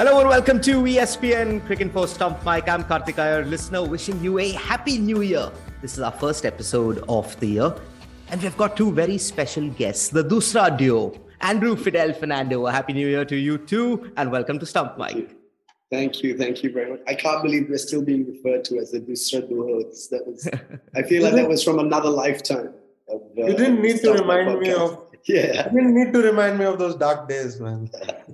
Hello and welcome to ESPNcricinfo Stump Mic. I'm Karthik Iyer, listener, wishing you a happy new year. This is our first episode of the year, and we've got two very special guests, the Dusra duo, Andrew Fidel Fernando. A happy new year to you too, and welcome to Stump Mic. Thank you, thank you very much. I can't believe we're still being referred to as the Dusra duo. That was, I feel like that was from another lifetime. Of, uh, you didn't need to remind me of yeah. You didn't need to remind me of those dark days, man.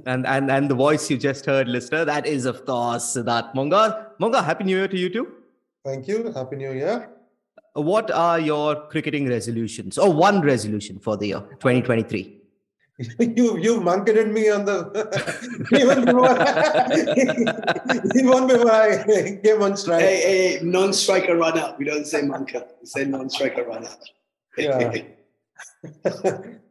and and and the voice you just heard, listener, that is of course Siddharth Monga. Monga, happy new year to you too. Thank you. Happy new year. What are your cricketing resolutions, or one resolution for the year 2023? you you Mankaded me on the even before even before I came on strike. Hey, hey, non-striker run out. We don't say manka. We say non-striker run out. Yeah.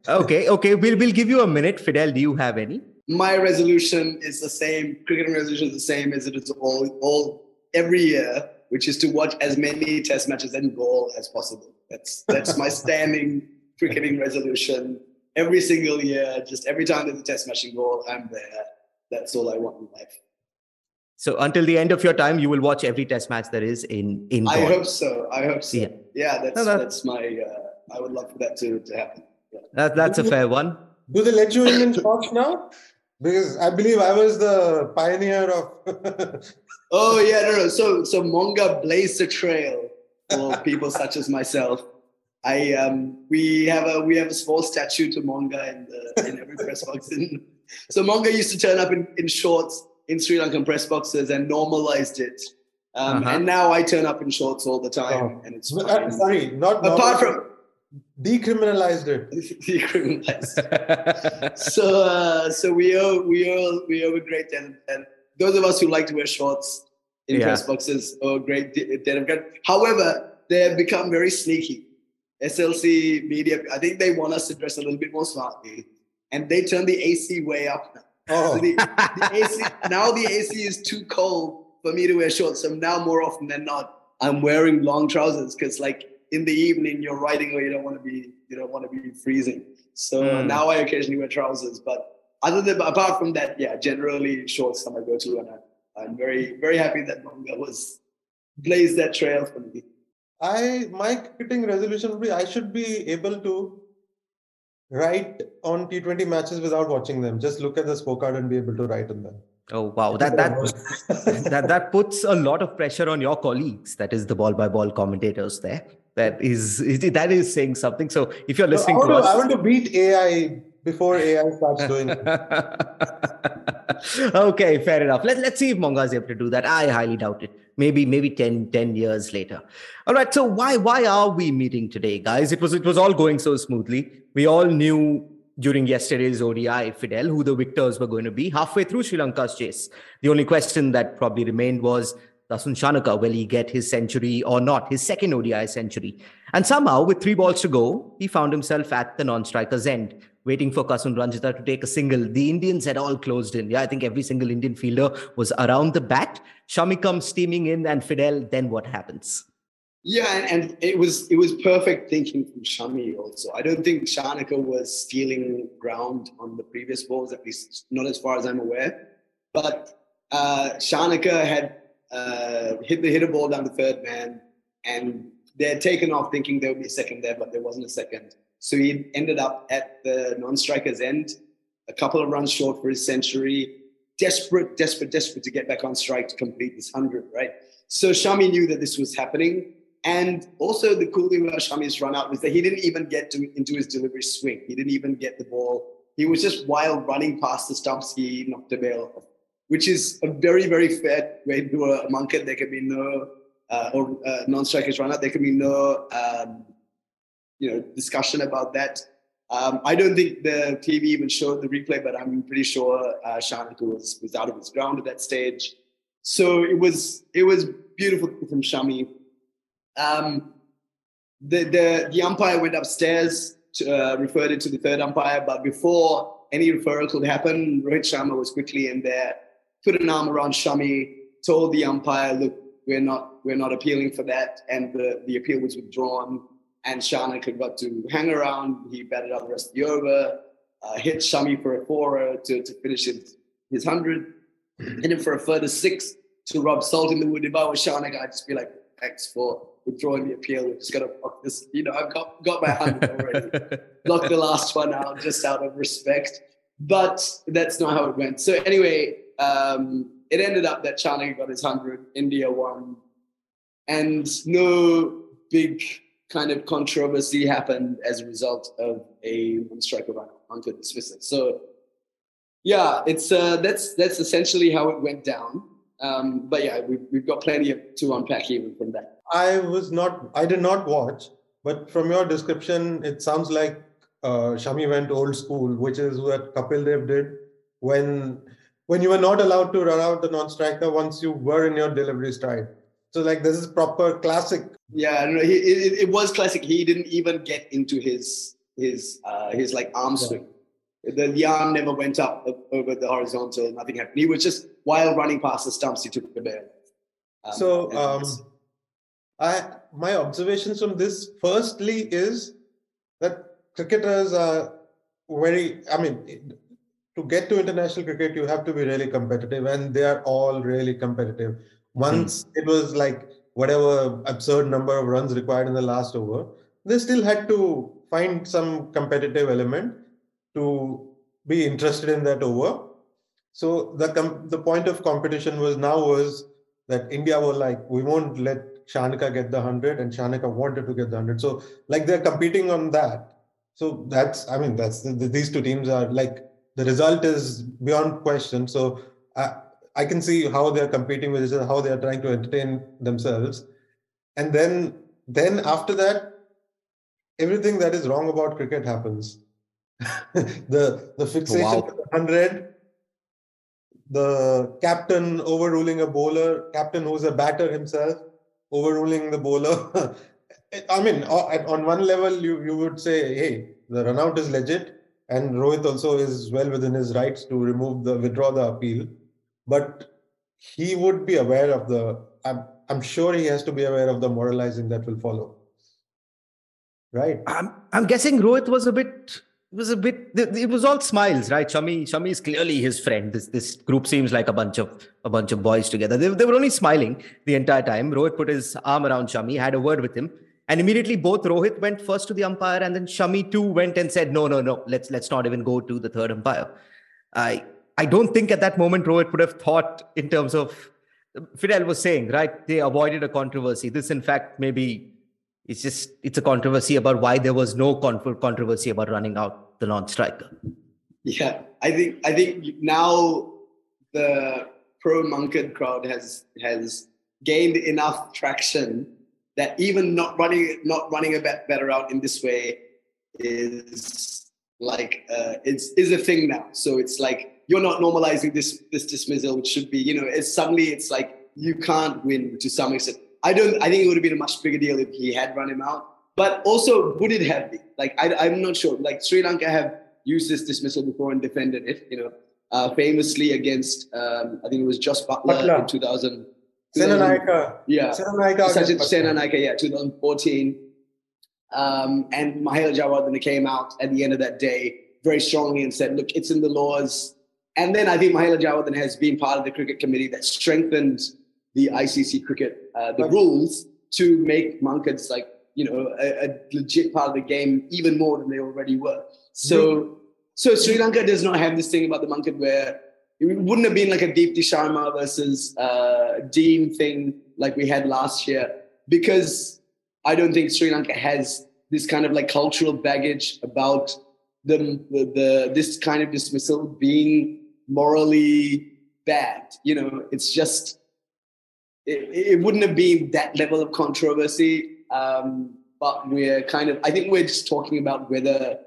Okay, okay. We'll we'll give you a minute. Fidel, do you have any? My resolution is the same. Cricketing resolution is the same as it is all all every year, which is to watch as many Test matches and Galle as possible. That's that's my standing cricketing resolution every single year. Just every time there's a Test match and Galle, I'm there. That's all I want in life. So until the end of your time, you will watch every Test match there is in in. I hope so. I hope so. Yeah, yeah that's no, that's my. Uh, I would love for that to, to happen. Yeah. That, that's a fair one. Do they let you in in shorts now? Because I believe I was the pioneer of. oh yeah, no, no. So so Monga blazed the trail for people such as myself. I um we have a we have a small statue to Monga in the in every press box. In, so Monga used to turn up in, in shorts in Sri Lankan press boxes and normalized it. Um, uh-huh. And now I turn up in shorts all the time, oh. and it's fine. sorry, not apart from decriminalized it. decriminalized. so uh, so we owe we owe we owe a great and and those of us who like to wear shorts in yeah. press boxes owe a great debt of gratitude. However, they have become very sneaky. SLC media, I think they want us to dress a little bit more smartly, and they turn the AC way up now. Oh. So the, the AC, now the AC is too cold for me to wear shorts. So now more often than not, I'm wearing long trousers because like in the evening you're writing or you don't want to be you don't want to be freezing. So mm. now I occasionally wear trousers, but other than apart from that, yeah, generally shorts are my go-to, and I, I'm very very happy that Monga was blazed that trail for me. I my cricketing resolution would be I should be able to write on T20 matches without watching them. Just look at the scorecard and be able to write on them. Oh wow, that that that that puts a lot of pressure on your colleagues. That is the ball by ball commentators there. That is that is saying something. So if you're listening so to us, I want to beat AI before AI starts doing it. okay, fair enough. Let, let's see if Monga is able to do that. I highly doubt it. Maybe maybe 10, 10 years later. All right. So why why are we meeting today, guys? It was it was all going so smoothly. We all knew during yesterday's ODI, Fidel, who the victors were going to be halfway through Sri Lanka's chase. The only question that probably remained was Dasun Shanaka, will he get his century or not, his second ODI century? And somehow, with three balls to go, he found himself at the non-striker's end, waiting for Kasun Rajitha to take a single. The Indians had all closed in. Yeah, I think every single Indian fielder was around the bat. Shami comes steaming in, and Fidel, then what happens? Yeah, and, and, it was it was perfect thinking from Shami also. I don't think Shanaka was stealing ground on the previous balls, at least not as far as I'm aware. But uh, Shanaka had uh, hit the hit a ball down the third man, and they're taken off thinking there would be a second there, but there wasn't a second. So he ended up at the non-striker's end, a couple of runs short for his century. Desperate, desperate, desperate to get back on strike to complete this hundred, right? So Shami knew that this was happening and also, the cool thing about Shami's run out was that he didn't even get to, into his delivery swing. He didn't even get the ball. He was just wild running past the stumps, he knocked the off, which is a very, very fair way to a market. There can be no, uh, or uh, non-strikers run out. There can be no, um, you know, discussion about that. Um, I don't think the TV even showed the replay, but I'm pretty sure uh, was, was out of his ground at that stage. So it was it was beautiful from Shami. Um, the, the, the umpire went upstairs to uh, referred it to the third umpire, but before any referral could happen, Rohit Sharma was quickly in there, put an arm around Shami, told the umpire, look, we're not, we're not appealing for that. And the, the appeal was withdrawn. And Shanaka got to hang around. He batted out the rest of the over, uh, hit Shami for a four to, to finish his, his 100. hit him for a further six to rub salt in the wound. If I was Shanaka, I'd just be like, thanks for withdrawing the appeal. We're just gonna fuck this. You know, I've got got my hundred already. Block the last one out just out of respect. But that's not how it went. So anyway, um, it ended up that Shanaka got his hundred, India won, and no big kind of controversy happened as a result of a one-striker run onto dismissal. So yeah, it's uh, that's that's essentially how it went down. Um, but yeah, we've, we've got plenty of, to unpack even from that. I was not, I did not watch, but from your description, it sounds like uh, Shami went old school, which is what Kapil Dev did when when you were not allowed to run out the non-striker once you were in your delivery stride. So like this is proper classic. Yeah, no, he, it, it was classic. He didn't even get into his his uh, his like arm yeah. swing. The, the arm never went up over the horizontal. Nothing happened. He was just while running past the stumps, he took the bail. Um, so um, I my observations from this firstly is that cricketers are very. I mean, to get to international cricket, you have to be really competitive, and they are all really competitive. Once hmm. it was like whatever absurd number of runs required in the last over, they still had to find some competitive element to be interested in that over. So the com- the point of competition was now was that India were like we won't let Shanaka get the hundred, and Shanaka wanted to get the hundred. So like they're competing on that. So that's I mean that's the, the, these two teams are like the result is beyond question. So I I can see how they're competing with each other, how they're trying to entertain themselves, and then then after that, everything that is wrong about cricket happens. the the fixation wow. 100 the captain overruling a bowler captain who's a batter himself overruling the bowler i mean on one level you you would say hey the run out is legit and rohit also is well within his rights to remove the withdraw the appeal. But he would be aware of the i'm, I'm sure he has to be aware of the moralizing that will follow. Right? I'm i'm guessing rohit was a bit it was a bit it was all smiles right? Shami shami is clearly his friend. This this group seems like a bunch of a bunch of boys together. They, they were only smiling the entire time. Rohit put his arm around shami had a word with him and immediately both rohit went first to the umpire and then shami too went and said no no no let's let's not even go to the third umpire i i don't think at that moment rohit would have thought in terms of fidel was saying right they avoided a controversy this in fact maybe it's just it's a controversy about why there was no controversy about running out the non-striker. Yeah, I think I think now the pro Mankad crowd has has gained enough traction that even not running not running a bet better out in this way is like uh, it's is a thing now. So it's like you're not normalizing this this dismissal, which should be you know it's suddenly it's like you can't win to some extent. I don't. I think it would have been a much bigger deal if he had run him out. But also, would it have been? Like, I, I'm not sure. Like, Sri Lanka have used this dismissal before and defended it. You know, uh, famously against um, I think it was Jos Buttler, Buttler. in 2000. Senanayake. Yeah. Senanayake. Senanayake, yeah, 2014. Um, and Mahela Jayawardene came out at the end of that day very strongly and said, look, it's in the laws. And then I think Mahela Jayawardene has been part of the cricket committee that strengthened the ICC cricket, uh, the rules to make Mankads like, you know, a, a, legit part of the game even more than they already were. So, so Sri Lanka does not have this thing about the Mankad where it wouldn't have been like a Deepti Sharma versus uh, Dean thing like we had last year because I don't think Sri Lanka has this kind of like cultural baggage about the, the, the this kind of dismissal being morally bad. You know, it's just it, it wouldn't have been that level of controversy. Um, but we're kind of, I think we're just talking about whether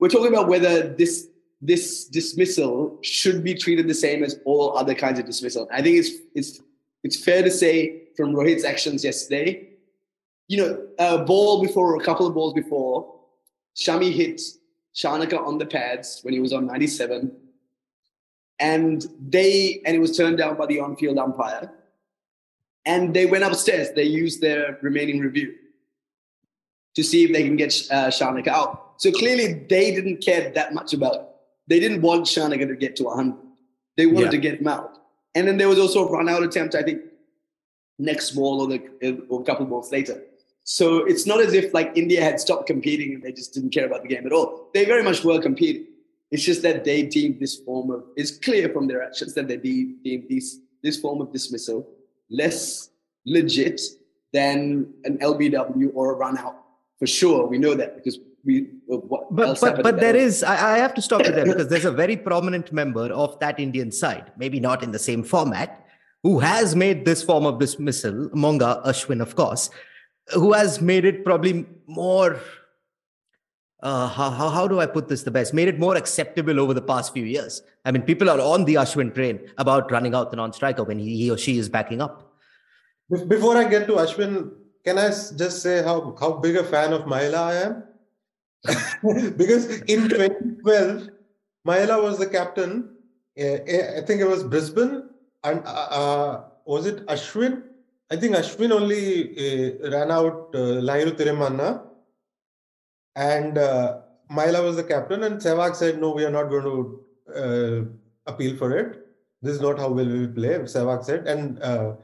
we're talking about whether this this dismissal should be treated the same as all other kinds of dismissal. I think it's it's it's fair to say from Rohit's actions yesterday, you know, a ball before, a couple of balls before, Shami hit Shanaka on the pads when he was on 97. And they, and it was turned down by the on-field umpire. And they went upstairs. They used their remaining review to see if they can get uh, Shanaka out. So clearly, they didn't care that much about it. They didn't want Shanaka to get to 100. They wanted Yeah. to get him out. And then there was also a run out attempt, I think, next ball or, the, or a couple balls later. So it's not as if like India had stopped competing and they just didn't care about the game at all. They very much were competing. It's just that they deemed this form of, it's clear from their actions that they de- deemed this, this form of dismissal less legit than an LBW or a run out. For sure, we know that because we, what But else but but in there that- is I, I have to stop you there because there's a very prominent member of that Indian side, maybe not in the same format, who has made this form of dismissal, Monga Ashwin, of course, who has made it probably more. Uh, how, how, how do I put this the best? Made it more acceptable over the past few years. I mean, people are on the Ashwin train about running out the non-striker when he, he or she is backing up. Before I get to Ashwin, can I just say how, how big a fan of Mahela I am? because in 2012, Mahela was the captain. eh, eh, I think it was Brisbane. And uh, uh, was it Ashwin? I think Ashwin only uh, ran out uh, Lahiru Thirimanne. And uh, was the captain. And Sehwag said, no, we are not going to uh, appeal for it. This is not how well we play, Sehwag said. And uh,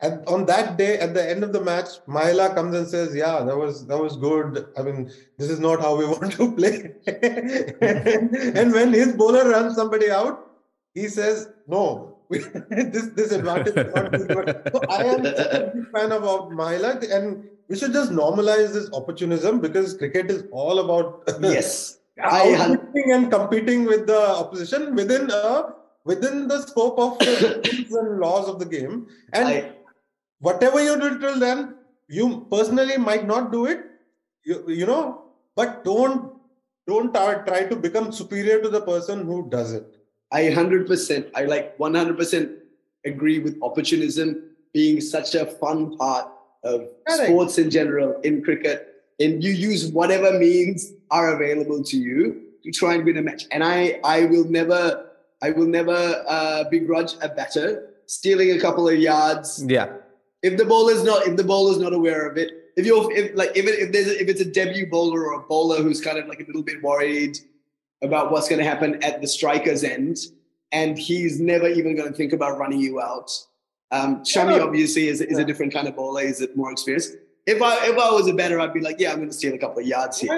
and on that day, at the end of the match, Mahela comes and says, "Yeah, that was that was good. I mean, this is not how we want to play." and when his bowler runs somebody out, he says, "No, this this advantage is not good." So I am a big fan of, of Mahela, and we should just normalize this opportunism because cricket is all about yes. Hun- and competing with the opposition within a within the scope of the rules and laws of the game. And I, whatever you do till then, you personally might not do it, you, you know, but don't don't try, try to become superior to the person who does it. I 100%, I like 100% agree with opportunism being such a fun part of Correct. sports in general, in cricket. And you use whatever means are available to you to try and win a match. And I, I will never, I will never uh, begrudge a batter stealing a couple of yards Yeah. If the bowler's not if the bowler's not aware of it if you're if like if, it, if there's a, if it's a debut bowler or a bowler who's kind of like a little bit worried about what's going to happen at the striker's end and he's never even going to think about running you out um shami obviously is, is a different kind of bowler is more experienced if i if i was a better i'd be like yeah i'm going to steal a couple of yards here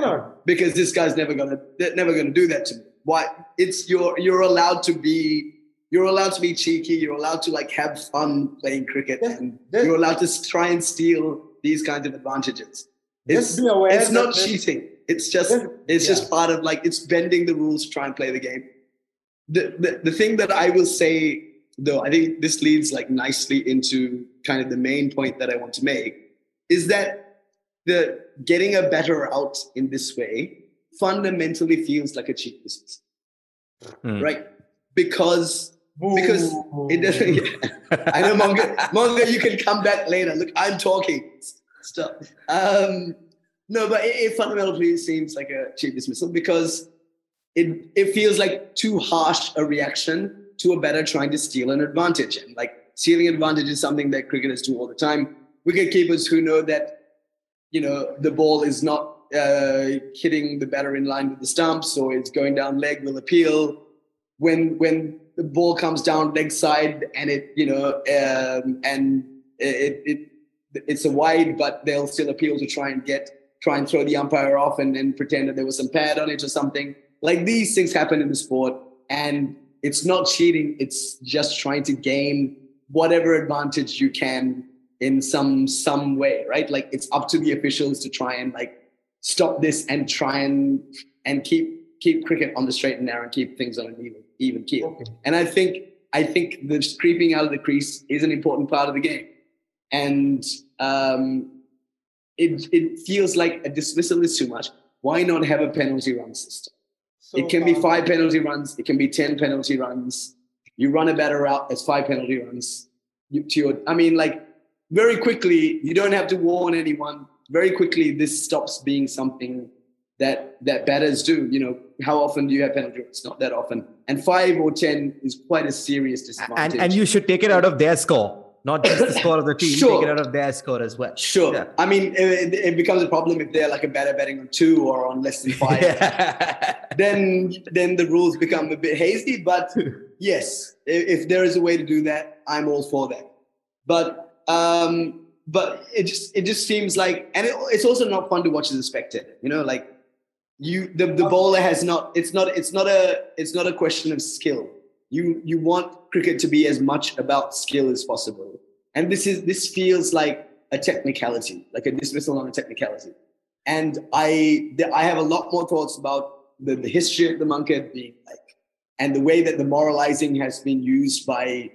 because this guy's never gonna they're never gonna do that to me. Why? It's you're you're allowed to be you're allowed to be cheeky. You're allowed to like have fun playing cricket, Yes, and yes. you're allowed to try and steal these kinds of advantages. It's Just be aware it's not that there's- cheating. It's just Yes, it's yeah. just part of like it's bending the rules to try and play the game. The, the the thing that I will say though, I think this leads like nicely into kind of the main point that I want to make is that the getting a better out in this way fundamentally feels like a cheat business, Hmm. right? Because because it doesn't. Yeah. I know, Monga. Monga, you can come back later. Look, I'm talking. Stop. Um, no, but it, it fundamentally seems like a cheap dismissal because it it feels like too harsh a reaction to a batter trying to steal an advantage. And like stealing advantage is something that cricketers do all the time. Wicket keepers who know that you know the ball is not uh, hitting the batter in line with the stumps or it's going down leg will appeal when when the ball comes down leg side and it you know um, and it, it it's a wide but they'll still appeal to try and get try and throw the umpire off and then pretend that there was some pad on it or something. Like these things happen in the sport and it's not cheating. It's just trying to gain whatever advantage you can in some some way right? Like it's up to the officials to try and like stop this and try and and keep keep cricket on the straight and narrow and keep things on an even even keel Okay. and I think I think the creeping out of the crease is an important part of the game, and um, it it feels like a dismissal is too much. Why not have a penalty run system? So, it can be um, five penalty runs. It can be ten penalty runs. You run a batter out as five penalty runs. You, to your, I mean, like very quickly. You don't have to warn anyone. Very quickly, this stops being something that that batters do. You know, how often do you have penalty runs? Not that often. And five or ten is quite a serious disadvantage. and and you should take it out of their score, not just the score of the team. Sure. Take it out of their score as well. Sure. Yeah. I mean, it, it becomes a problem if they're like a batter betting on two or on less than five. Yeah. Then, then the rules become a bit hazy. But yes, if, if there is a way to do that, I'm all for that. But um, but it just it just seems like, and it, it's also not fun to watch as a spectator. You know, like you the, the bowler has not it's not it's not a it's not a question of skill. You you want cricket to be as much about skill as possible. And this is this feels like a technicality like a dismissal on a technicality. And i i have a lot more thoughts about the, the history of the Mankad being like and the way that the moralizing has been used by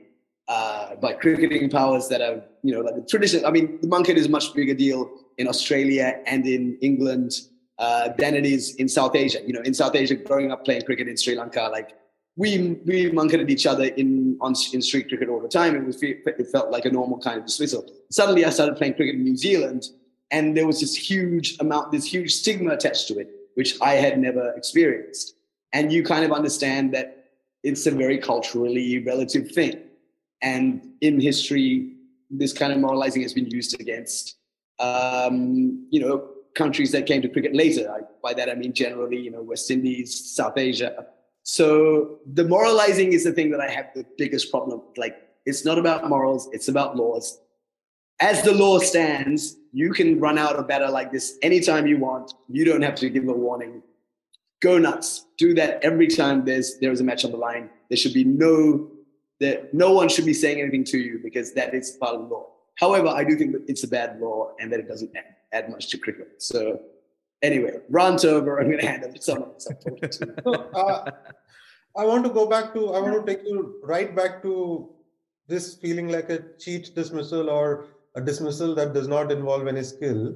uh, by cricketing powers that are you know like the tradition i mean the Mankad is a much bigger deal in australia and in england uh, than it is in South Asia. You know, in South Asia, growing up playing cricket in Sri Lanka, like we we Mankaded each other in on in street cricket all the time, and it felt like a normal kind of dismissal. Suddenly, I started playing cricket in New Zealand, and there was this huge amount, this huge stigma attached to it, which I had never experienced. And you kind of understand that it's a very culturally relative thing, and in history, this kind of moralizing has been used against, um, you know, countries that came to cricket later. I, by that I mean generally, you know, West Indies, South Asia. So the moralizing is the thing that I have the biggest problem. Like it's not about morals, it's about laws. As the law stands, you can run out a batter like this anytime you want. You don't have to give a warning. Go nuts. Do that every time there's there is a match on the line. There should be no that no one should be saying anything to you because that is part of the law. However, I do think that it's a bad law and that it doesn't add much to cricket. So anyway, rant over. I'm going to hand it to someone else. so, uh, I want to go back to, I want to take you right back to this feeling like a cheat dismissal or a dismissal that does not involve any skill.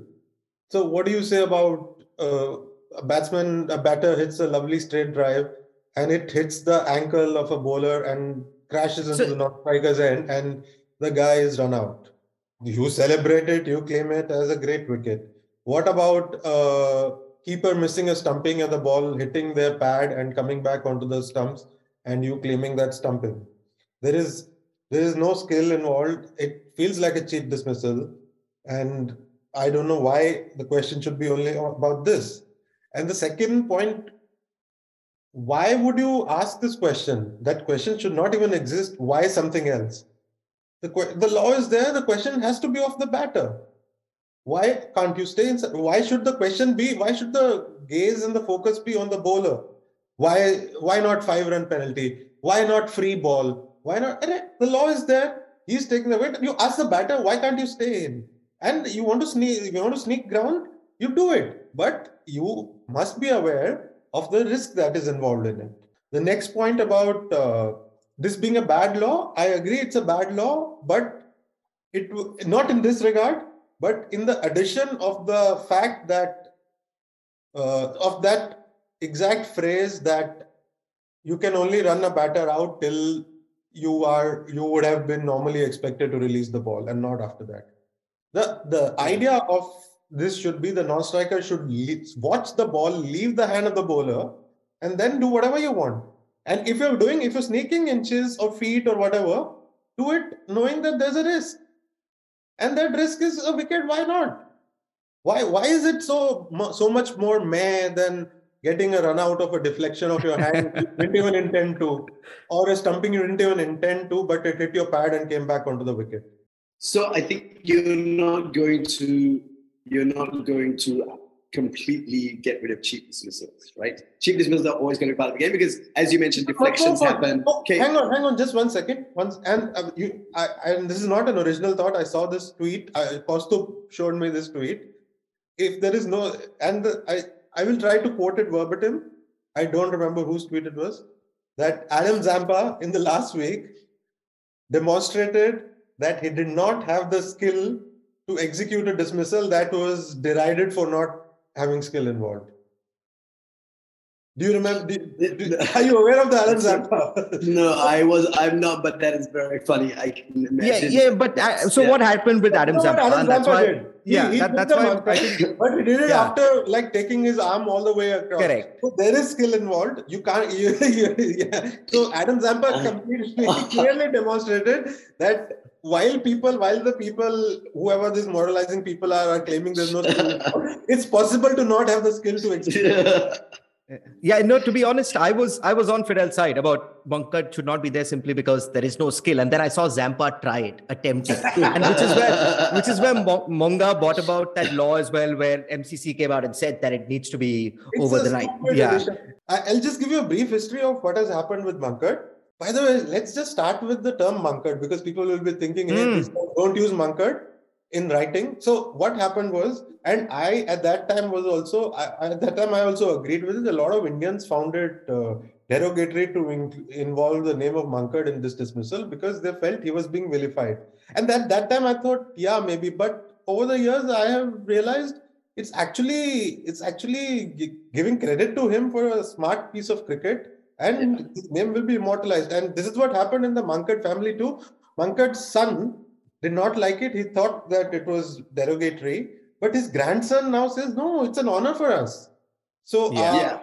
So, what do you say about uh, a batsman, a batter hits a lovely straight drive and it hits the ankle of a bowler and crashes into so, the non striker's end and the guy is run out? You celebrate it, you claim it as a great wicket. What about uh, keeper missing a stumping and the ball hitting their pad and coming back onto the stumps and you claiming that stumping? There is there is no skill involved. It feels like a cheap dismissal, and I don't know why the question should be only about this. And the second point why would you ask this question? That question should not even exist. Why something else? The, the law is there. The question has to be of the batter. Why can't you stay inside? Why should the question be? Why should the gaze and the focus be on the bowler? Why why not five run penalty? Why not free ball? Why not? The law is there. He's taking the weight. You ask the batter, why can't you stay in? And you want to sneak, you want to sneak ground, you do it. But you must be aware of the risk that is involved in it. The next point about uh, this being a bad law, I agree it's a bad law, but it not in this regard, but in the addition of the fact that uh, of that exact phrase that you can only run a batter out till you are you would have been normally expected to release the ball and not after that. The the idea of this should be the non-striker should watch the ball, leave the hand of the bowler, and then do whatever you want and if you're doing, if you're sneaking inches or feet or whatever, do it knowing that there's a risk. And that risk is a wicket. Why not? Why why is it so so much more meh than getting a run out of a deflection of your hand you didn't even intend to, or a stumping you didn't even intend to, but it hit your pad and came back onto the wicket? So I think you're not going to you're not going to completely get rid of cheap dismissals, right? Cheap dismissals are always going to be part of the game because, as you mentioned, deflections oh, oh, oh, happen. okay. Hang on, hang on, just one second. Once, and uh, you, I, and this is not an original thought. I saw this tweet. Uh, showed me this tweet. If there is no, and the, I, I will try to quote it verbatim. I don't remember whose tweet it was. That Adam Zampa in the last week demonstrated that he did not have the skill to execute a dismissal that was derided for not having skill involved. Do you remember? Do, do, are you aware of the Adam Zampa? no, I was. I'm not. But that is very funny. I can imagine. Yeah, yeah. But uh, so yeah. what happened with Adam Zampa? Adam that's why. Did. Yeah, he, that, that's why. I think, but he did it yeah. after like taking his arm all the way across. Correct. So there is skill involved. You can't. You, you, yeah. So Adam Zampa completely clearly demonstrated that while people, while the people, whoever these moralizing people are, are claiming there's no skill, it's possible to not have the skill to execute. Yeah, no. To be honest, I was I was on Fidel's side about Mankad should not be there simply because there is no skill. And then I saw Zampa try it, attempt it, and which is where which is where Monga brought about that law as well, where MCC came out and said that it needs to be it's over the night. Yeah, I'll just give you a brief history of what has happened with Mankad. By the way, let's just start with the term Mankad because people will be thinking, hey, mm. don't use Mankad in writing. So what happened was, and I at that time was also I, at that time I also agreed with it. A lot of Indians found it uh, derogatory to in, involve the name of Mankad in this dismissal because they felt he was being vilified. And that that time I thought, yeah, maybe. But over the years, I have realized it's actually it's actually giving credit to him for a smart piece of cricket, and yeah. his name will be immortalized. And this is what happened in the Mankad family too. Mankad's son did not like it. He thought that it was derogatory. But his grandson now says, no, it's an honor for us. So yeah. Uh, yeah.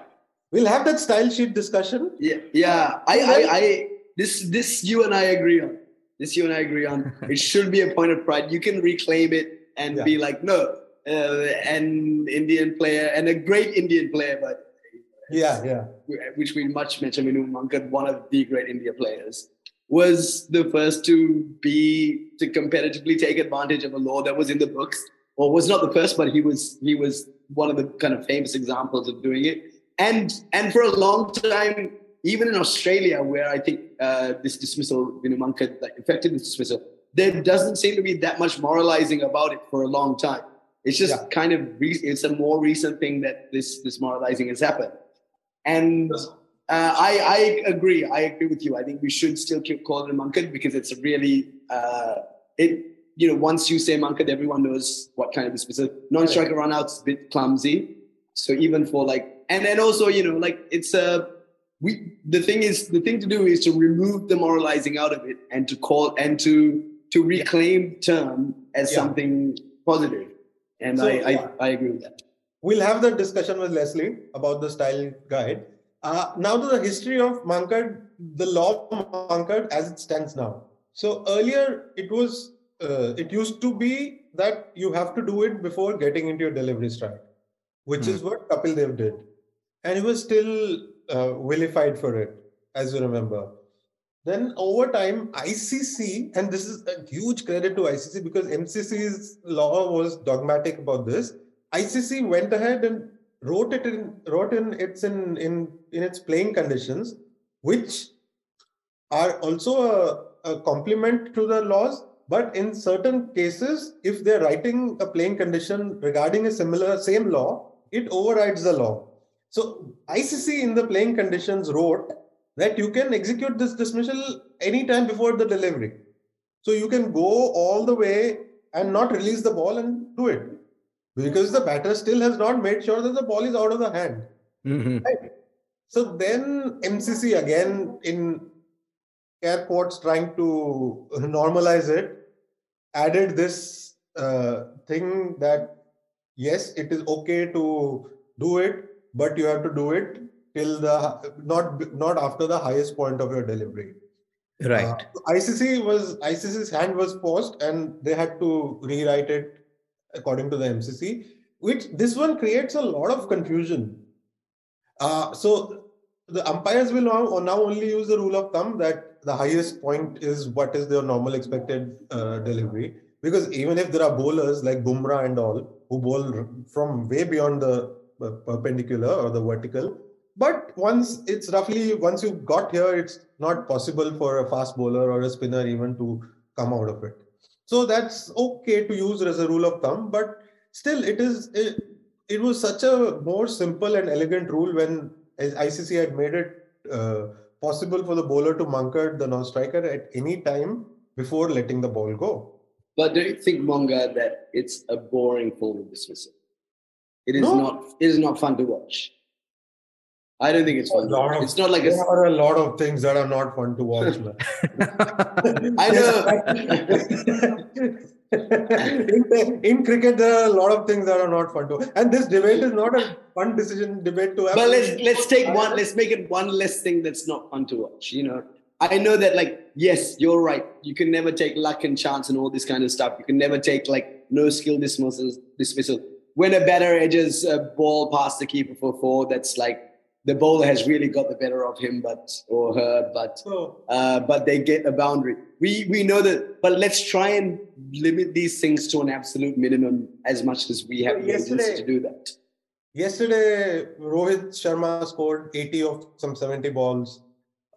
we'll have that style sheet discussion. Yeah, yeah. I, I, I, this, this you and I agree on. This you and I agree on. it should be a point of pride. You can reclaim it and yeah. be like, no, uh, an Indian player and a great Indian player, but yeah, yeah, which we much mentioned Vinoo Mankad, one of the great India players was the first to be to competitively take advantage of a law that was in the books. Or was not the first but he was he was one of the kind of famous examples of doing it. And and for a long time even in australia where i think uh, this dismissal know Mankad like affected this dismissal there doesn't seem to be that much moralizing about it for a long time. It's just yeah. kind of re- it's a more recent thing that this this moralizing has happened and uh, I, I agree. I agree with you. I think we should still keep calling it Mankad because it's a really uh, it. You know, once you say Mankad, everyone knows what kind of specific non-striker runouts a bit clumsy. So even for like, and then also you know, like it's a we. The thing is, the thing to do is to remove the moralizing out of it and to call and to to reclaim term as yeah. something positive. And so, I, I I agree with that. We'll have that discussion with Leslie about the style guide uh, now to the history of Mankad, the law of Mankad as it stands now. So earlier it was, uh, it used to be that you have to do it before getting into your delivery strike, which is hmm. what Kapil Dev did. And he was still uh, vilified for it, as you remember. Then over time, ICC, and this is a huge credit to ICC because MCC's law was dogmatic about this. ICC went ahead and wrote it in wrote in its in in in its playing conditions, which are also a, a complement to the laws. But in certain cases, if they're writing a playing condition regarding a similar same law, it overrides the law. So ICC in the playing conditions wrote that you can execute this dismissal anytime before the delivery. So you can go all the way and not release the ball and do it because the batter still has not made sure that the ball is out of the hand. Mm-hmm. Right? So then MCC again in air quotes trying to normalize it added this uh, thing that yes it is okay to do it but you have to do it till the not not after the highest point of your delivery right uh, icc was icc's hand was forced, and they had to rewrite it according to the MCC, which this one creates a lot of confusion. Uh, so the umpires will now, only use the rule of thumb that the highest point is what is their normal expected uh, delivery. Because even if there are bowlers like Bumrah and all who bowl from way beyond the uh, perpendicular or the vertical, but once it's roughly once you've got here, it's not possible for a fast bowler or a spinner even to come out of it. So that's okay to use as a rule of thumb, but still, it is it, it was such a more simple and elegant rule when ICC had made it uh, possible for the bowler to Mankad the non-striker at any time before letting the ball go. But do you think, Monga, that it's a boring form of dismissal? It is no. not. It is not fun to watch. I don't think it's fun. Of, it's not like there a, are a lot of things that are not fun to watch. I know. in, in, cricket, there are a lot of things that are not fun to. And this debate is not a fun decision debate to have. But let's let's take one. Let's make it one less thing that's not fun to watch. You know, I know that like yes, you're right. You can never take luck and chance and all this kind of stuff. You can never take like no skill dismissal. Dismissal when a batter edges a ball past the keeper for four, that's like the bowler has really got the better of him, but or her, but uh, but they get a boundary. We we know that, but let's try and limit these things to an absolute minimum as much as we have the agency to do that. Yesterday, Rohit Sharma scored 80 of some 70 balls.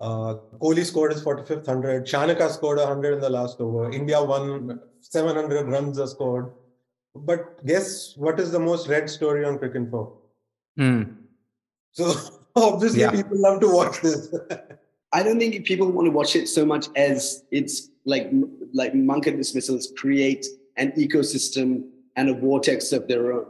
Uh, Kohli scored his 45th 100. Shanaka scored 100 in the last over. India won 700 runs are scored. But guess what is the most read story on Cricinfo? Hmm. So obviously, yeah. people love to watch this. I don't think people want to watch it so much as it's like like Mankad dismissals create an ecosystem and a vortex of their own.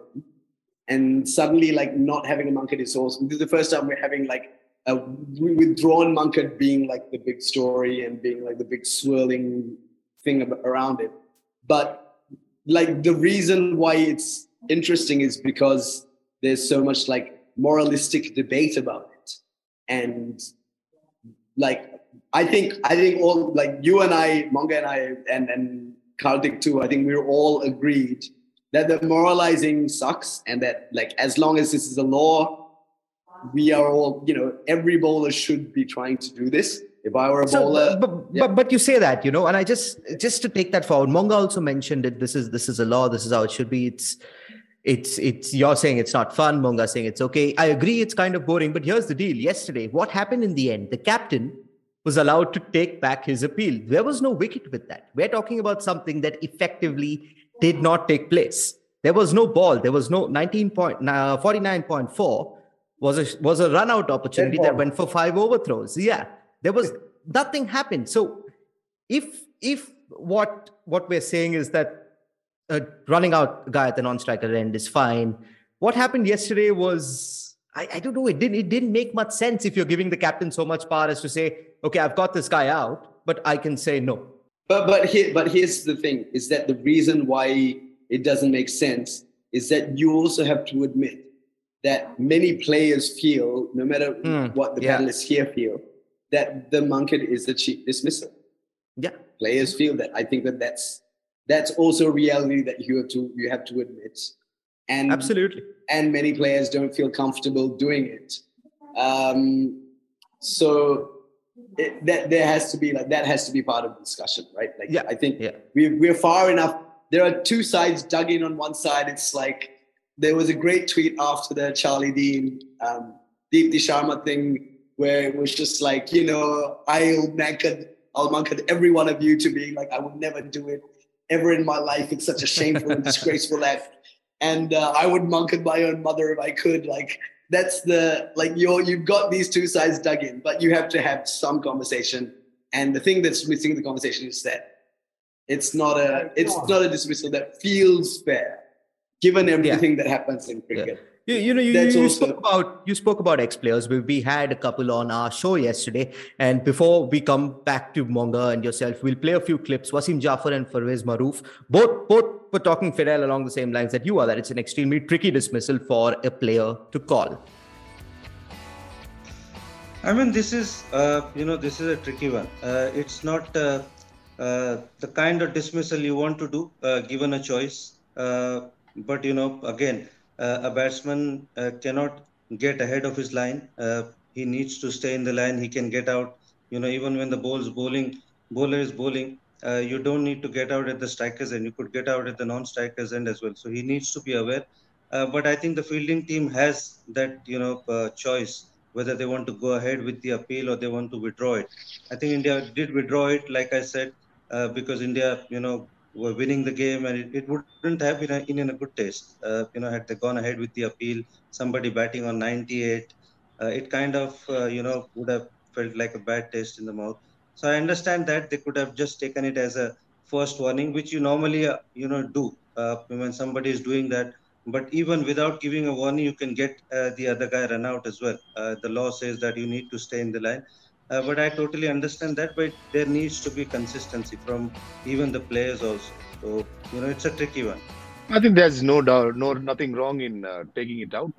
And suddenly, like not having a Mankad is awesome. This is the first time we're having like a withdrawn Mankad being like the big story and being like the big swirling thing around it. But like the reason why it's interesting is because there's so much like moralistic debate about it. And like I think I think all like you and I, Monga and I, and and Karthik too. I think we're all agreed that the moralizing sucks, and that like as long as this is a law, we are all you know every bowler should be trying to do this. If I were a so, bowler, but, yeah. but but you say that you know, and I just just to take that forward, Monga also mentioned it. This is this is a law. This is how it should be. It's it's it's you're saying it's not fun monga saying it's okay. I agree it's kind of boring but here's the deal. Yesterday what happened in the end? The captain was allowed to take back his appeal. There was no wicket with that. We're talking about something that effectively did not take place. There was no ball. There was no 19 point uh, 49.4 was a was a run out opportunity that went for five overthrows. Yeah there was nothing happened. So if if what what we're saying is that uh, running out guy at the non-striker end is fine. What happened yesterday was I, I, don't know. It didn't it didn't make much sense if you're giving the captain so much power as to say, okay, I've got this guy out, but I can say no. But but here but here's the thing: is that the reason why it doesn't make sense is that you also have to admit that many players feel, no matter mm, what the yeah. panelists here feel, that the Mankad is a cheap dismissal. Yeah, players feel that. I think that that's that's also a reality that you have to you have to admit. And absolutely. and many players don't feel comfortable doing it. Um, so it, that there has to be like that has to be part of the discussion right? Like yeah. I think yeah. we, we're far enough there are two sides dug in on one side. It's like there was a great tweet after the charlie dean um, deepti sharma thing where it was just like you know i'll mankad i'll mankad every one of you to being like i will never do it ever in my life. It's such a shameful and disgraceful act. And uh, I would Mankad my own mother if I could. Like that's the like you're you've got these two sides dug in, but you have to have some conversation. And the thing that's missing in the conversation is that it's not a it's not a dismissal that feels fair, given everything yeah. that happens in cricket. Yeah. You, you know, you, you, you spoke about you spoke about ex players. We, we had a couple on our show yesterday, and before we come back to Monga and yourself, we'll play a few clips. Wasim Jaffer and Farveez Maharoof, both both were talking Fidel along the same lines that you are. That it's an extremely tricky dismissal for a player to call. I mean, this is uh, you know this is a tricky one. Uh, it's not uh, uh the kind of dismissal you want to do uh, given a choice. Uh, but you know, again uh, a batsman uh, cannot get ahead of his line. Uh, he needs to stay in the line. He can get out. You know, even when the ball's bowling, bowler is bowling, uh, you don't need to get out at the strikers end. You could get out at the non-strikers end as well. So he needs to be aware. Uh, but I think the fielding team has that you know uh, choice whether they want to go ahead with the appeal or they want to withdraw it. I think India did withdraw it, like I said, because India you know were winning the game, and it, it wouldn't have been in, in a good taste. Uh, you know, had they gone ahead with the appeal, somebody batting on 98, uh, it kind of uh, you know would have felt like a bad taste in the mouth. So I understand that they could have just taken it as a first warning, which you normally uh, you know do uh, when somebody is doing that. But even without giving a warning, you can get uh, the other guy run out as well. the law says that you need to stay in the line. Uh, but I totally understand that. But there needs to be consistency from even the players also. So you know, it's a tricky one. I think there's no doubt, no nothing wrong in uh, taking it out.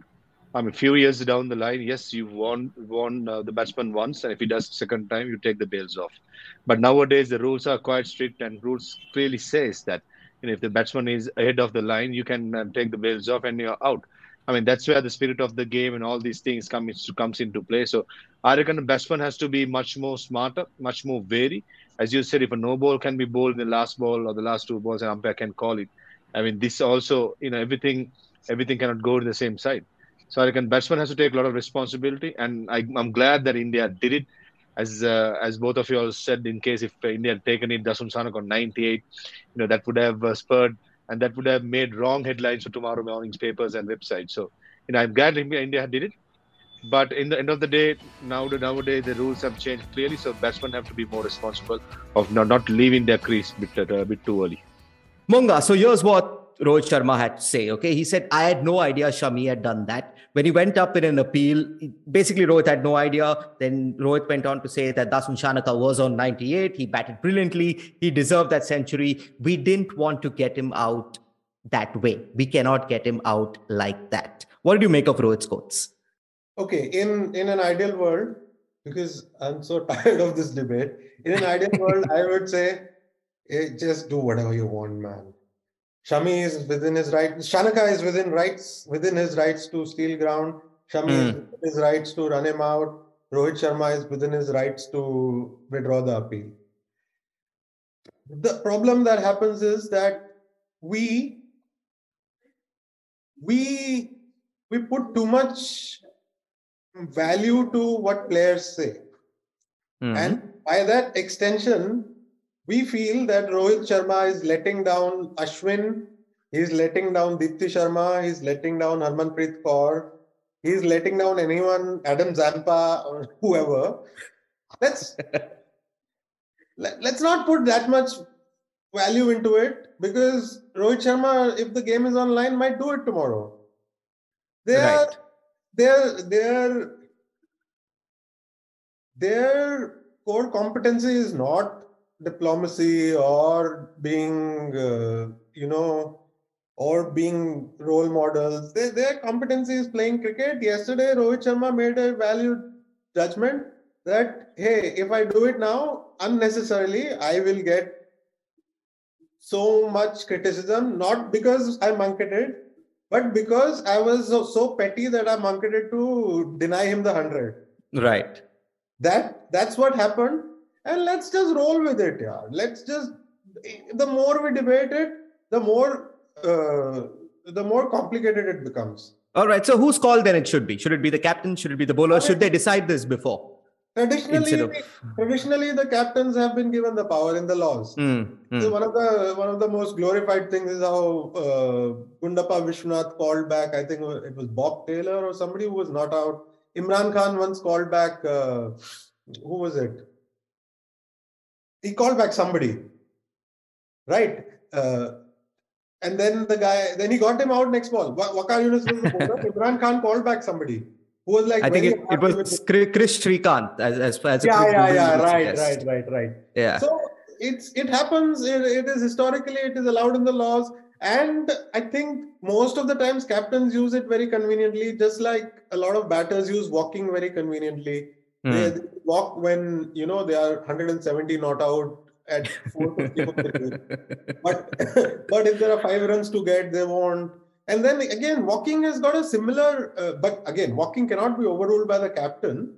I mean, a few years down the line, yes, you've won won uh, the batsman once, and if he does second time, you take the bails off. But nowadays, the rules are quite strict, and rules clearly says that you know, if the batsman is ahead of the line, you can uh, take the bails off, and you're out. I mean, that's where the spirit of the game and all these things comes comes into play. So I reckon the batsman has to be much more smarter, much more wary. As you said, if a no ball can be bowled in the last ball or the last two balls, an umpire can call it. I mean, this also, you know, everything everything cannot go to the same side. So I reckon batsman has to take a lot of responsibility, and I, am glad that India did it. As uh, as both of you all said, in case if India had taken it, Dasun Shanaka on 98, you know that would have uh, spurred and that would have made wrong headlines for tomorrow morning's papers and websites. So, you know, I'm glad India did it. But in the end of the day, now nowadays the rules have changed clearly, so batsmen have to be more responsible of not, not leaving their crease a bit, uh, a bit too early. Monga, so here's what Rohit Sharma had to say. Okay, he said, I had no idea Shami had done that. When he went up in an appeal, basically Rohit had no idea. Then Rohit went on to say that Dasun Shanaka was on 98. He batted brilliantly. He deserved that century. We didn't want to get him out that way. We cannot get him out like that. What did you make of Rohit's quotes? Okay, in in an ideal world, because I'm so tired of this debate. In an ideal world, I would say, hey, just do whatever you want, man Shami is within his right. Shanaka is within rights within his rights to steal ground. Shami mm. is hmm. within his rights to run him out. Rohit Sharma is within his rights to withdraw the appeal. The problem that happens is that we we we put too much value to what players say. Mm. And by that extension, we feel that Rohit Sharma is letting down Ashwin, he's letting down Deepti Sharma, he's letting down Harmanpreet Kaur, he's letting down anyone, Adam Zampa or whoever. Let's let, let's not put that much value into it because Rohit Sharma, if the game is online, might do it tomorrow. Their right. Their their their core competency is not diplomacy or being uh, you know or being role models. They, their competency is playing cricket. Yesterday rohit sharma made a valued judgment that hey if i do it now unnecessarily i will get so much criticism not because i Mankaded but because i was so, so petty that i Mankaded to deny him the 100 right. That that's what happened. And let's just roll with it yeah let's just the more we debate it the more uh, the more complicated it becomes. All right. So whose call then it should be? Should it be the captain? Should it be the bowler? Should they decide this before traditionally of... traditionally the captains have been given the power in the laws mm, mm. So one of the one of the most glorified things is how uh, Gundappa Vishwanath called back i think it was bob taylor or somebody who was not out imran khan once called back uh, who was it he called back somebody, right? Uh, and then the guy, then he got him out next ball. Waqar Younis was the bowler. Imran Khan called back somebody who was like. I think it, it was Kris Srikkanth as as, as yeah yeah yeah right right right right yeah. So it's it happens. It, it is historically it is allowed in the laws. And I think most of the times captains use it very conveniently, just like a lot of batters use walking very conveniently. Mm. They, walk when you know they are 170 not out at 450 but but if there are five runs to get they won't and then again walking has got a similar uh, but again walking cannot be overruled by the captain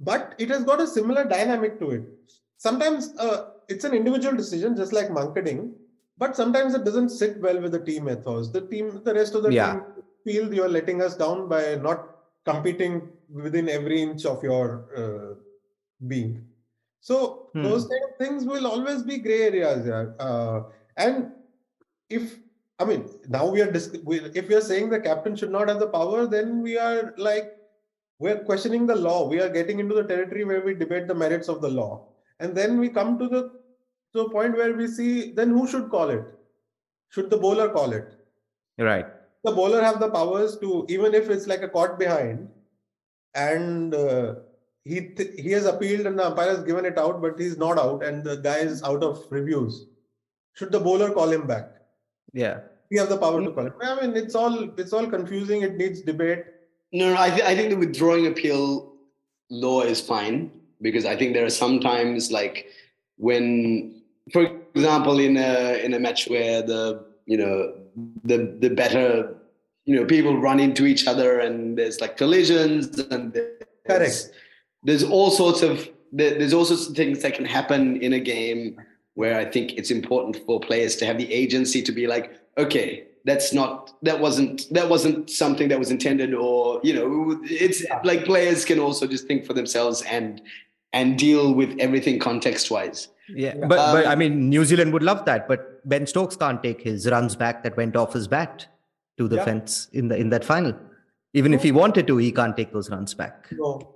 but it has got a similar dynamic to it sometimes uh, it's an individual decision just like Mankading but sometimes it doesn't sit well with the team ethos the team the rest of the yeah. team feel you're letting us down by not competing within every inch of your uh, being. So hmm. those kind of things will always be gray areas. Yeah. Uh, and if I mean now we are dis- we, if we are saying the captain should not have the power, then we are like we're questioning the law. We are getting into the territory where we debate the merits of the law, and then we come to the to a point where we see then who should call it? Should the bowler call it? Right. The bowler have the powers to even if it's like a caught behind and uh, he th- he has appealed and the umpire has given it out, but he's not out, and the guy is out of reviews. Should the bowler call him back? Yeah, we have the power to mm-hmm. call him. I mean, it's all it's all confusing. It needs debate. No, no, I, th- I think the withdrawing appeal law is fine because I think there are sometimes like when, for example, in a in a match where the you know the the better you know people run into each other and there's like collisions and there's, Correct. there's all sorts of there's all sorts of things that can happen in a game where I think it's important for players to have the agency to be like, okay, that's not that wasn't that wasn't something that was intended, or you know, it's like players can also just think for themselves and and deal with everything context wise. Yeah, but but Um, I mean, New Zealand would love that, but Ben Stokes can't take his runs back that went off his bat to the Yeah. fence in the in that final. Even if he wanted to, he can't take those runs back. No.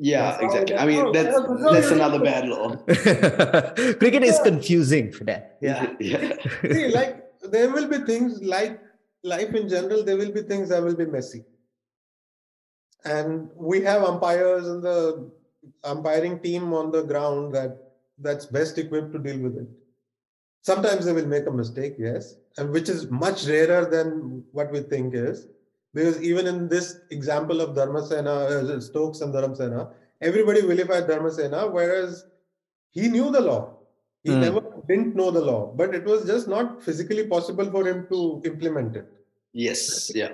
Yeah, That's exactly. I mean, that's that's how- that's how that's you- another bad law. Cricket is confusing for that. Yeah. yeah. See, like there will be things like life in general, there will be things that will be messy. And we have umpires in the umpiring team on the ground that that's best equipped to deal with it. Sometimes they will make a mistake, yes, and which is much rarer than what we think is. Because even in this example of Dharmasena, uh, Stokes and Dharmasena, everybody vilified Dharmasena, whereas he knew the law. He Hmm. never didn't know the law, but it was just not physically possible for him to implement it. Yes. Yeah.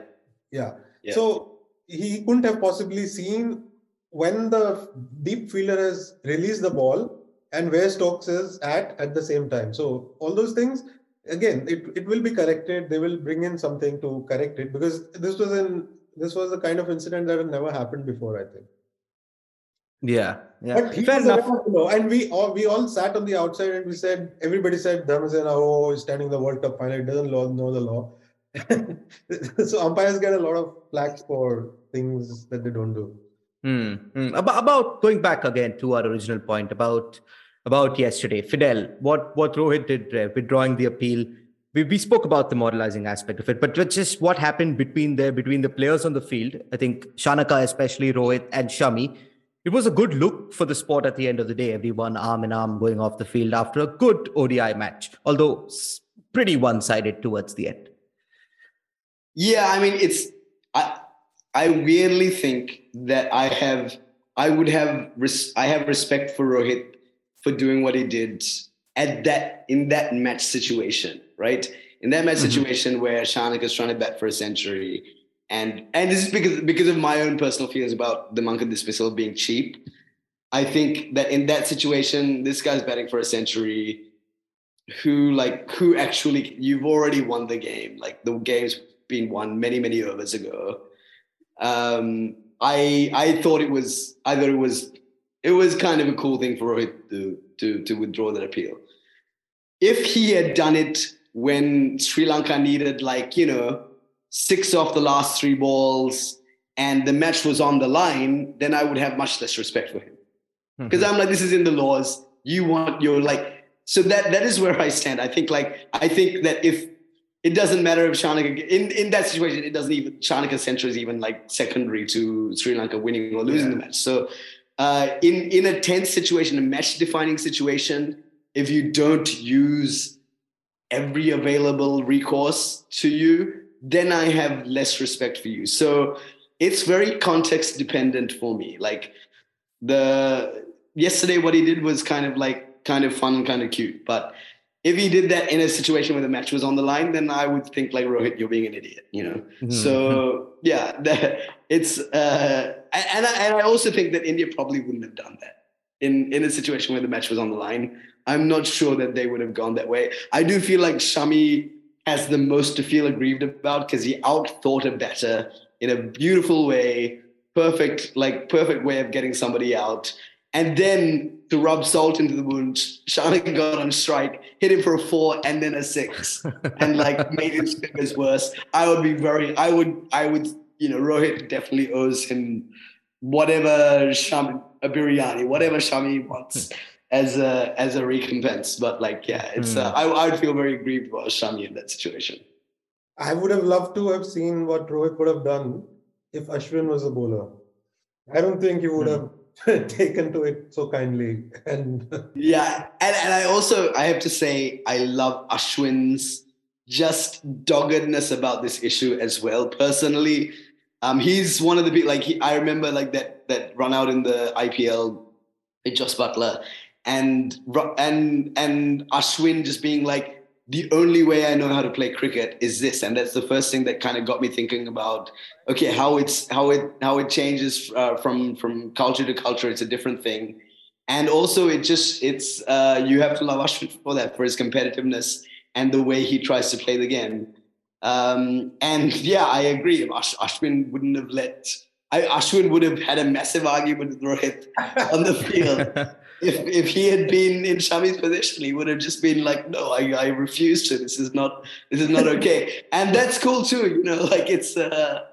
Yeah. Yeah. So he couldn't have possibly seen when the deep fielder has released the ball and where Stokes is at at the same time. So all those things, again, it, it will be corrected. They will bring in something to correct it because this was in this was the kind of incident that had never happened before, I think. Yeah, yeah. But he Fair was enough. the and we all we all sat on the outside and we said everybody said Dharmasena, oh, he's standing the World Cup final, he doesn't know the law. so umpires get a lot of flack for things that they don't do. Hmm, hmm. About, about going back again to our original point about about yesterday, Fidel, what what Rohit did uh, withdrawing the appeal. We, we spoke about the moralizing aspect of it, but just what happened between the between the players on the field. I think Shanaka, especially Rohit and Shami, it was a good look for the sport at the end of the day. Everyone arm in arm going off the field after a good ODI match, although pretty one sided towards the end. Yeah, I mean, it's I I weirdly think that I have I would have res, I have respect for Rohit for doing what he did at that in that match situation, right? In that match Mhm. situation where Shanak is trying to bat for a century, and and this is because because of my own personal feelings about the Monk dismissal being cheap. I think that in that situation, this guy's batting for a century. Who like who actually you've already won the game. Like the game's been won many many overs ago. Um, I I thought it was I thought it was it was kind of a cool thing for Rohit to to to withdraw that appeal. If he had done it when Sri Lanka needed like you know six off the last three balls and the match was on the line, then I would have much less respect for him because I'm like, this is in the laws. You want your like, so that that is where I stand. I think like I think that if it doesn't matter if Shanaka in in that situation, it doesn't even Shanaka centre is even like secondary to Sri Lanka winning or losing the match. So uh, in in a tense situation, a match defining situation, if you don't use every available recourse to you, then I have less respect for you. So it's very context dependent for me. Like the yesterday, what he did was kind of like kind of fun, kind of cute. But if he did that in a situation where the match was on the line, then I would think like Rohit, you're being an idiot, you know. Mhm. So yeah, that, it's uh, and I, and I also think that India probably wouldn't have done that in in a situation where the match was on the line. I'm not sure that they would have gone that way. I do feel like Shami has the most to feel aggrieved about because he outthought a better in a beautiful way, perfect like perfect way of getting somebody out. And then to rub salt into the wound, Shanak got on strike, hit him for a four and then a six, and like made his fingers worse. I would be very, I would, I would, you know, Rohit definitely owes him whatever Shami, a biryani, whatever Shami wants as a as a recompense. But like, yeah, it's uh, I, I would feel very grieved about Shami in that situation. I would have loved to have seen what Rohit would have done if Ashwin was a bowler. I don't think he would have taken to it so kindly. And Yeah, and, and I also I have to say I love Ashwin's just doggedness about this issue as well. Personally, um, he's one of the big like he, I remember like that that run out in the IPL with Jos Buttler and and and Ashwin just being like the only way I know how to play cricket is this, and that's the first thing that kind of got me thinking about okay how it's how it how it changes uh, from from culture to culture. It's a different thing, and also it just it's uh, you have to love Ashwin for that for his competitiveness and the way he tries to play the game. Um, and yeah, I agree. Ash- Ashwin wouldn't have let. I, Ashwin would have had a massive argument with Rohit on the field if if he had been in Shami's position, he would have just been like, "No, I, I refuse to. This is not this is not okay." and that's cool too. You know, like it's uh,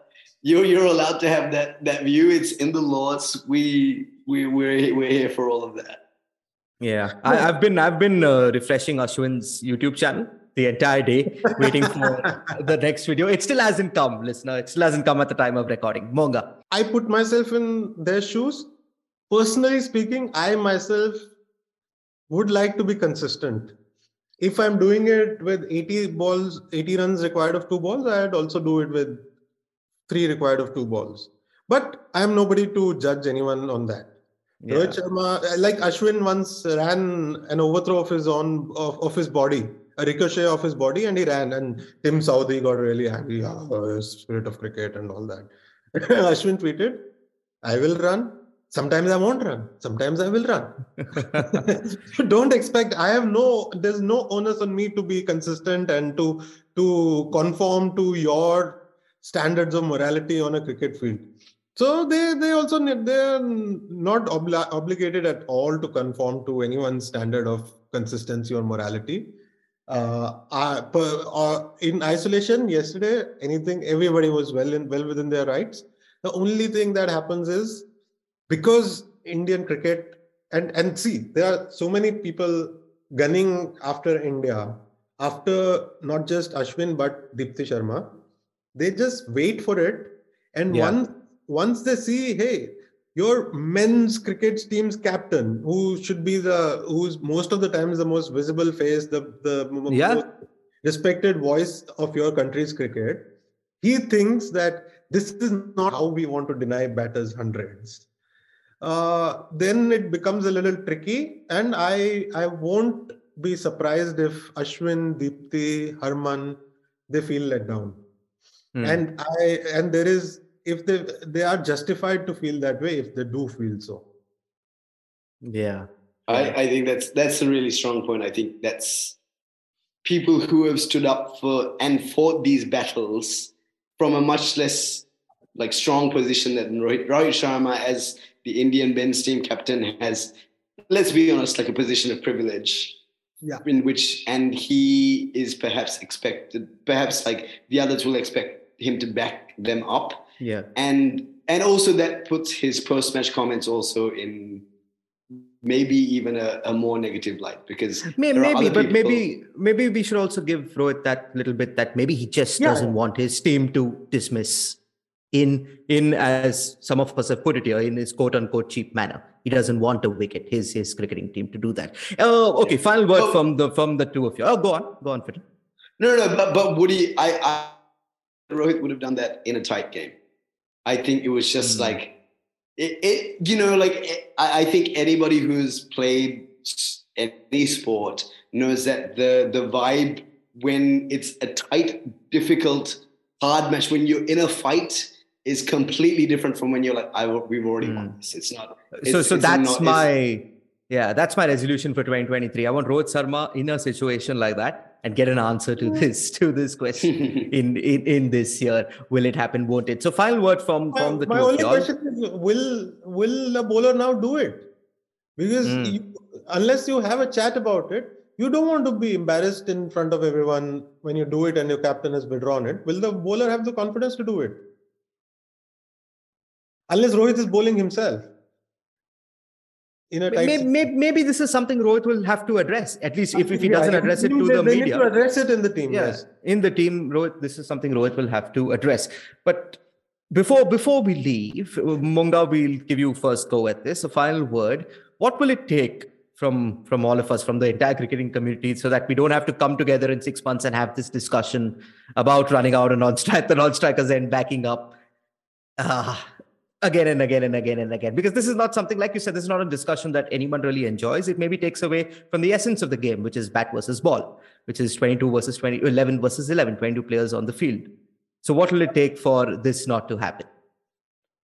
you're you're allowed to have that that view. It's in the laws. We we we're we're here for all of that. Yeah, I, have been I've been uh, refreshing Ashwin's YouTube channel the entire day, waiting for the next video. It still hasn't come, listener. It still hasn't come at the time of recording. Monga. I put myself in their shoes personally speaking, I myself would like to be consistent. If I'm doing it with 80 balls, 80 runs required of two balls, I'd also do it with three required of two balls. But I'm nobody to judge anyone on that. Yeah. Rohit Sharma, like Ashwin once ran an overthrow of his own of, of his body, a ricochet of his body, and he ran. And Tim Southee got really angry, oh, spirit of cricket and all that. Ashwin tweeted, "I will run sometimes i won't run. Sometimes i will run. Don't expect i have no there's no onus on me to be consistent and to to conform to your standards of morality on a cricket field. So they they also they're not obli- obligated at all to conform to anyone's standard of consistency or morality. Uh, uh, per, in isolation yesterday anything everybody was well in well within their rights. The only thing that happens is because Indian cricket and and see there are so many people gunning after India after not just Ashwin but Deepti Sharma they just wait for it and yeah. once once they see hey your men's cricket team's captain who should be the who's most of the times the most visible face the the yeah. most respected voice of your country's cricket he thinks that this is not how we want to deny batters hundreds uh, then it becomes a little tricky. And I I won't be surprised if Ashwin, Deepti, Harman they feel let down. Hmm. And I and there is if they they are justified to feel that way if they do feel so. Yeah. I, I think that's that's a really strong point. I think that's people who have stood up for and fought these battles from a much less like strong position than Rohit, Rohit Sharma as the Indian men's team captain has, let's be honest, like a position of privilege. Yeah. In which, and he is perhaps expected, perhaps like the others will expect him to back them up. Yeah. And and also that puts his post match comments also in maybe even a, a more negative light because maybe, maybe but maybe maybe we should also give Rohit that little bit that maybe he just yeah. doesn't want his team to dismiss in in as some of us have put it here in his quote unquote cheap manner. He doesn't want a wicket. His his cricketing team to do that. Uh, okay, final word oh, from the from the two of you. Oh, go on, go on, Fitton. No, no, no. But but Woody, I, I Rohit would have done that in a tight game. I think it was just mm. like it, it. You know, like it, I, I think anybody who's played any sport knows that the the vibe when it's a tight, difficult, hard match when you're in a fight is completely different from when you're like, I we've already mm. won this. It's not. It's, so so it's that's not, my yeah, that's my resolution for 2023. I want Rohit Sharma in a situation like that and get an answer to this to this question in, in in this year. Will it happen? Won't it? So final word from from the my two only question is: Will will a bowler now do it? Because mm. you, unless you have a chat about it, you don't want to be embarrassed in front of everyone when you do it and your captain has withdrawn it. Will the bowler have the confidence to do it? Unless Rohit is bowling himself. In a maybe, maybe, maybe, this is something Rohit will have to address. At least if, if he doesn't address it to the media. To address it in the team. Yeah, yes. in the team, Rohit. This is something Rohit will have to address. But before before we leave, Monga, we'll give you first go at this. A final word. What will it take from from all of us, from the entire cricketing community, so that we don't have to come together in six months and have this discussion about running out a non-strike, the non-strikers and backing up. Uh, again and again and again and again. Because this is not something like you said this is not a discussion that anyone really enjoys. It maybe takes away from the essence of the game which is bat versus ball which is 22 versus 20 11 versus 11 22 players on the field. So what will it take for this not to happen?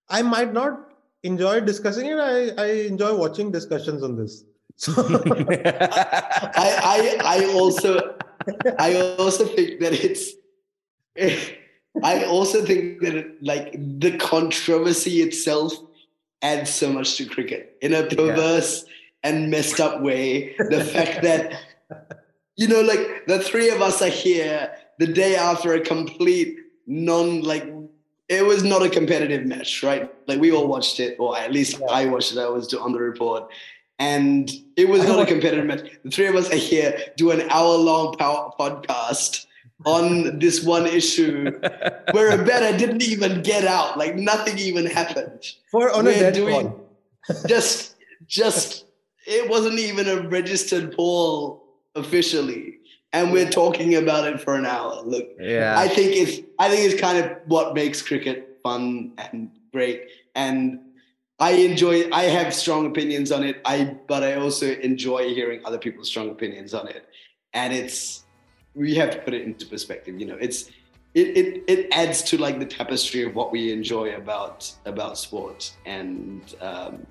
I might not enjoy discussing it. I, I enjoy watching discussions on this. So I, I i also i also think that it's I also think that it, like the controversy itself adds so much to cricket in a perverse yeah. and messed up way. The fact that you know, like the three of us are here the day after a complete non like it was not a competitive match, right? Like we all watched it, or at least yeah. I watched it. I was on the report, and it was not a competitive match. The three of us are here do an hour long podcast on this one issue where a better didn't even get out, like nothing even happened. For on We're a dead doing just just it wasn't even a registered ball officially. And we're talking about it for an hour. Look, yeah. I think it's I think it's kind of what makes cricket fun and great. And I enjoy I have strong opinions on it. I but I also enjoy hearing other people's strong opinions on it. And it's we have to put it into perspective. You know, it's it, it it adds to like the tapestry of what we enjoy about about sports. And um,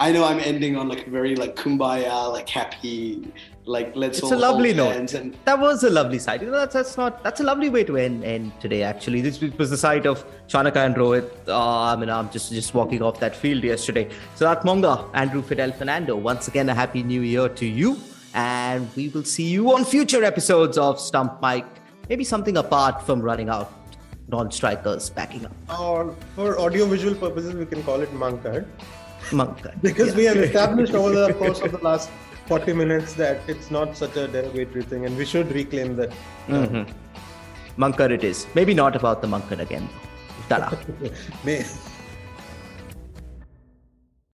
I know I'm ending on like a very like kumbaya, like happy, like let's. It's a lovely note. And that was a lovely side. You know, that's that's not that's a lovely way to end end today. Actually, this was the side of Shanaka and Rohit. Uh, I mean, I'm just just walking off that field yesterday. So that Monga, Andrew Fidel Fernando. Once again, a happy new year to you. And we will see you on future episodes of Stump Mic. Maybe something apart from running out non-strikers backing up. Or for audio-visual purposes, we can call it Mankad. Mankad. because yeah. we have established over the course of the last 40 minutes that it's not such a derogatory thing and we should reclaim that. Mm-hmm. Mankad it is. Maybe not about the Mankad again. Ta-da.